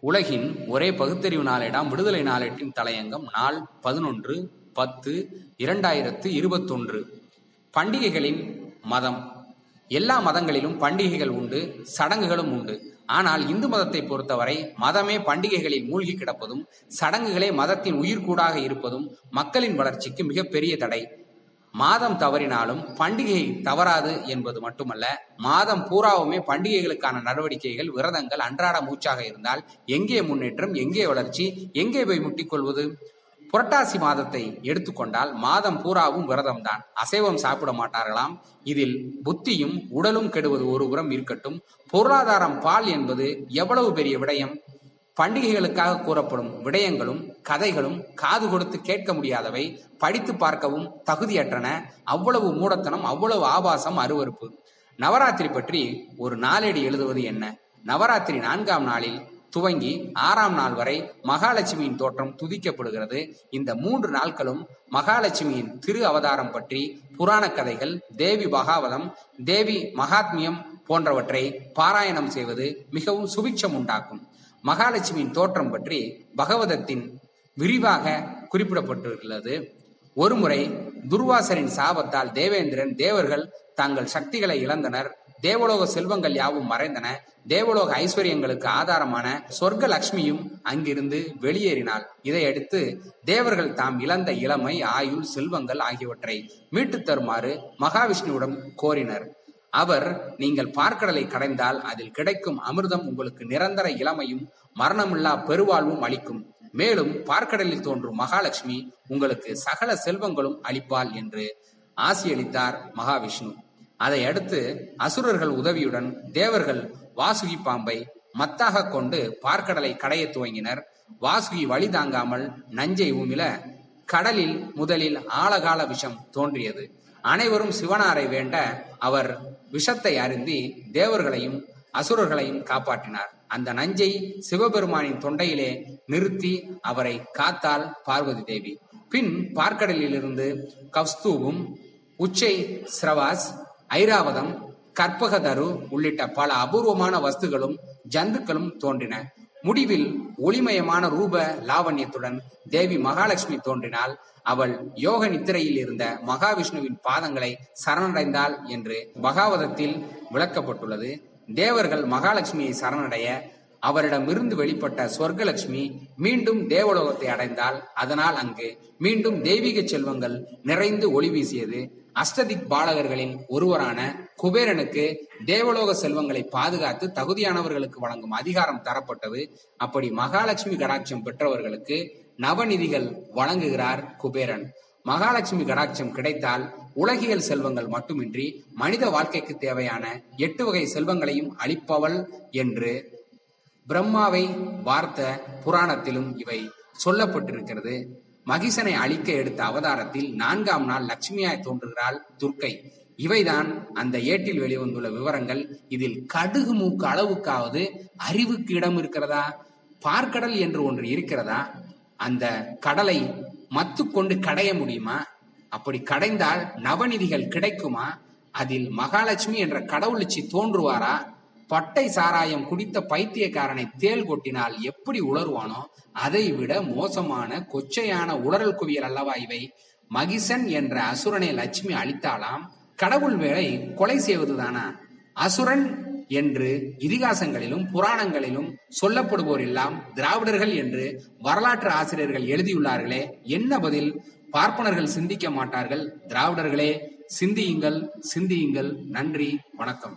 உலகின் ஒரே பகுத்தறிவு நாளேடாம் விடுதலை நாளேட்டின் தலையங்கம் நாள் பதினொன்று பத்து இரண்டாயிரத்து இருபத்தொன்று. பண்டிகைகளின் மதம். எல்லா மதங்களிலும் பண்டிகைகள் உண்டு சடங்குகளும் உண்டு. ஆனால் இந்து மதத்தை பொறுத்தவரை மதமே பண்டிகைகளில் மூழ்கி கிடப்பதும் சடங்குகளே மதத்தின் உயிர்கூடாக இருப்பதும் மக்களின் வளர்ச்சிக்கு மிகப்பெரிய தடை. மாதம் தவறினாலும் பண்டிகை தவறாது என்பது மட்டுமல்ல மாதம் பூராவுமே பண்டிகைகளுக்கான நடவடிக்கைகள் விரதங்கள் அன்றாட மூச்சாக இருந்தால் எங்கே முன்னேற்றம் எங்கே வளர்ச்சி எங்கே போய் முட்டிக்கொள்வது புரட்டாசி மாதத்தை எடுத்துக்கொண்டால் மாதம் பூராவும் விரதம்தான். அசைவம் சாப்பிட மாட்டார்களாம். இதில் புத்தியும் உடலும் கெடுவது ஒருபுறம் இருக்கட்டும். பொருளாதாரம் பால் என்பது எவ்வளவு பெரிய விடயம்? பண்டிகைகளுக்காக கூறப்படும் விடயங்களும் கதைகளும் காது கொடுத்து கேட்க முடியாதவை படித்து பார்க்கவும் தகுதியற்றன. அவ்வளவு மூடத்தனம் அவ்வளவு ஆபாசம் அருவருப்பு. நவராத்திரி பற்றி ஒரு நாளேடு எழுதுவது என்ன? நவராத்திரி நான்காம் நாளில் துவங்கி ஆறாம் நாள் வரை மகாலட்சுமியின் தோற்றம் துதிக்கப்படுகிறது. இந்த மூன்று நாட்களும் மகாலட்சுமியின் திரு அவதாரம் பற்றி புராண கதைகள் தேவி பகாவதம் தேவி மகாத்மியம் போன்றவற்றை பாராயணம் செய்வது மிகவும் சுபிட்சம் உண்டாக்கும். மகாலட்சுமியின் தோற்றம் பற்றி பகவதத்தின் விரிவாக குறிப்பிடப்பட்டுள்ளது ஒருமுறை துர்வாசரின் சாபத்தால் தேவேந்திரன் தேவர்கள் தங்கள் சக்திகளை இழந்தனர். தேவலோக செல்வங்கள் யாவும் மறைந்தன. தேவலோக ஐஸ்வர்யங்களுக்கு ஆதாரமான சொர்க்க லட்சுமியும் அங்கிருந்து வெளியேறினாள். இதையடுத்து தேவர்கள் தாம் இழந்த இளமை ஆயுள் செல்வங்கள் ஆகியவற்றை மீட்டுத் தருமாறு மகாவிஷ்ணுவிடம் கோரினர். அவர் நீங்கள் பார்க்கடலை கடைந்தால் அதில் கிடைக்கும் அமிர்தம் உங்களுக்கு நிரந்தர இளமையும் மரணமில்லா பெருவாழ்வும் அளிக்கும். மேலும் பார்க்கடலில் தோன்றும் மகாலட்சுமி உங்களுக்கு சகல செல்வங்களும் அளிப்பாள் என்று ஆசியளித்தார் மகாவிஷ்ணு. அதை அடுத்து அசுரர்கள் உதவியுடன் தேவர்கள் வாசுகி பாம்பை மத்தாக கொண்டு பார்க்கடலை கடைய துவங்கினர். வாசுகி வழி தாங்காமல் நஞ்சை உமிழ கடலில் முதலில் ஆழகால விஷம் தோன்றியது. அனைவரும் சிவனாரை வேண்ட அவர் விஷத்தை அருந்தி தேவர்களையும் அசுரர்களையும் காப்பாற்றினார். அந்த நஞ்சை சிவபெருமானின் தொண்டையிலே நிறுத்தி அவரை காத்தாள் பார்வதி தேவி. பின் பார்க்கடலிலிருந்து கஸ்தூவும் உச்சை ஸ்ரவாஸ் ஐராவதம் கற்பகதரு உள்ளிட்ட பல அபூர்வமான வஸ்துகளும் ஜந்துக்களும் தோன்றின. முடிவில் ஒளிமயமான ரூப லாவண்யத்துடன் தேவி மகாலட்சுமி தோன்றினால் அவள் யோக நித்திரையில் இருந்த மகாவிஷ்ணுவின் பாதங்களை சரணடைந்தாள் என்று பகாவதத்தில் விளக்கப்பட்டுள்ளது. தேவர்கள் மகாலட்சுமியை சரணடைய அவரிடமிருந்து வெளிப்பட்ட சொர்க்கலட்சுமி மீண்டும் தேவலோகத்தை அடைந்தால் அதனால் அங்கு மீண்டும் தெய்வீக செல்வங்கள் நிறைந்து ஒளி வீசியது. அஷ்டதிக் பாலகர்களில் ஒருவரான குபேரனுக்கு தேவலோக செல்வங்களை பாதுகாத்து தகுதியானவர்களுக்கு வழங்கும் அதிகாரம் தரப்பட்டது. அப்படி மகாலட்சுமி கடாட்சம் பெற்றவர்களுக்கு நவநிதிகள் வழங்குகிறார் குபேரன். மகாலட்சுமி கடாட்சம் கிடைத்தால் உலகியல் செல்வங்கள் மட்டுமின்றி மனித வாழ்க்கைக்கு தேவையான எட்டு வகை செல்வங்களையும் அளிப்பவள் என்று பிரம்மாவை வார்த்த புராணத்திலும் இவை சொல்லப்பட்டிருக்கிறது. மகிஷனை அழிக்க எடுத்த அவதாரத்தில் நான்காம் நாள் லட்சுமியாய் தோன்றுகிறாள் துர்க்கை. இவைதான் அந்த ஏட்டில் வெளிவந்துள்ள விவரங்கள். இதில் கடுகு மூக்கு அளவுக்காவது அறிவுக்கு இடம் இருக்கிறதா? பார்க்கடல் என்று ஒன்று இருக்கிறதா? அந்த கடலை மத்து கொண்டு கடைய முடியுமா? அப்படி கடைந்தால் நவநிதிகள் கிடைக்குமா? அதில் மகாலட்சுமி என்ற கடவுளச்சி தோன்றுவாரா? பட்டை சாராயம் குடித்த பைத்தியக்காரனை தேல் கொட்டினால் எப்படி உளருவானோ அதை விட மோசமான கொச்சையான உளறல் குவியல் அல்லவா இவை? மகிசன் என்ற அசுரனை லட்சுமி அளித்தாலாம் கடவுள் வேலை கொலை செய்வதுதானா? அசுரன் என்று இதிகாசங்களிலும் புராணங்களிலும் சொல்லப்படுவோர் எல்லாம் திராவிடர்கள் என்று வரலாற்று ஆசிரியர்கள் எழுதியுள்ளார்களே என்ன பதில்? பார்ப்பனர்கள் சிந்திக்க மாட்டார்கள். திராவிடர்களே சிந்தியுங்கள் சிந்தியுங்கள். நன்றி வணக்கம்.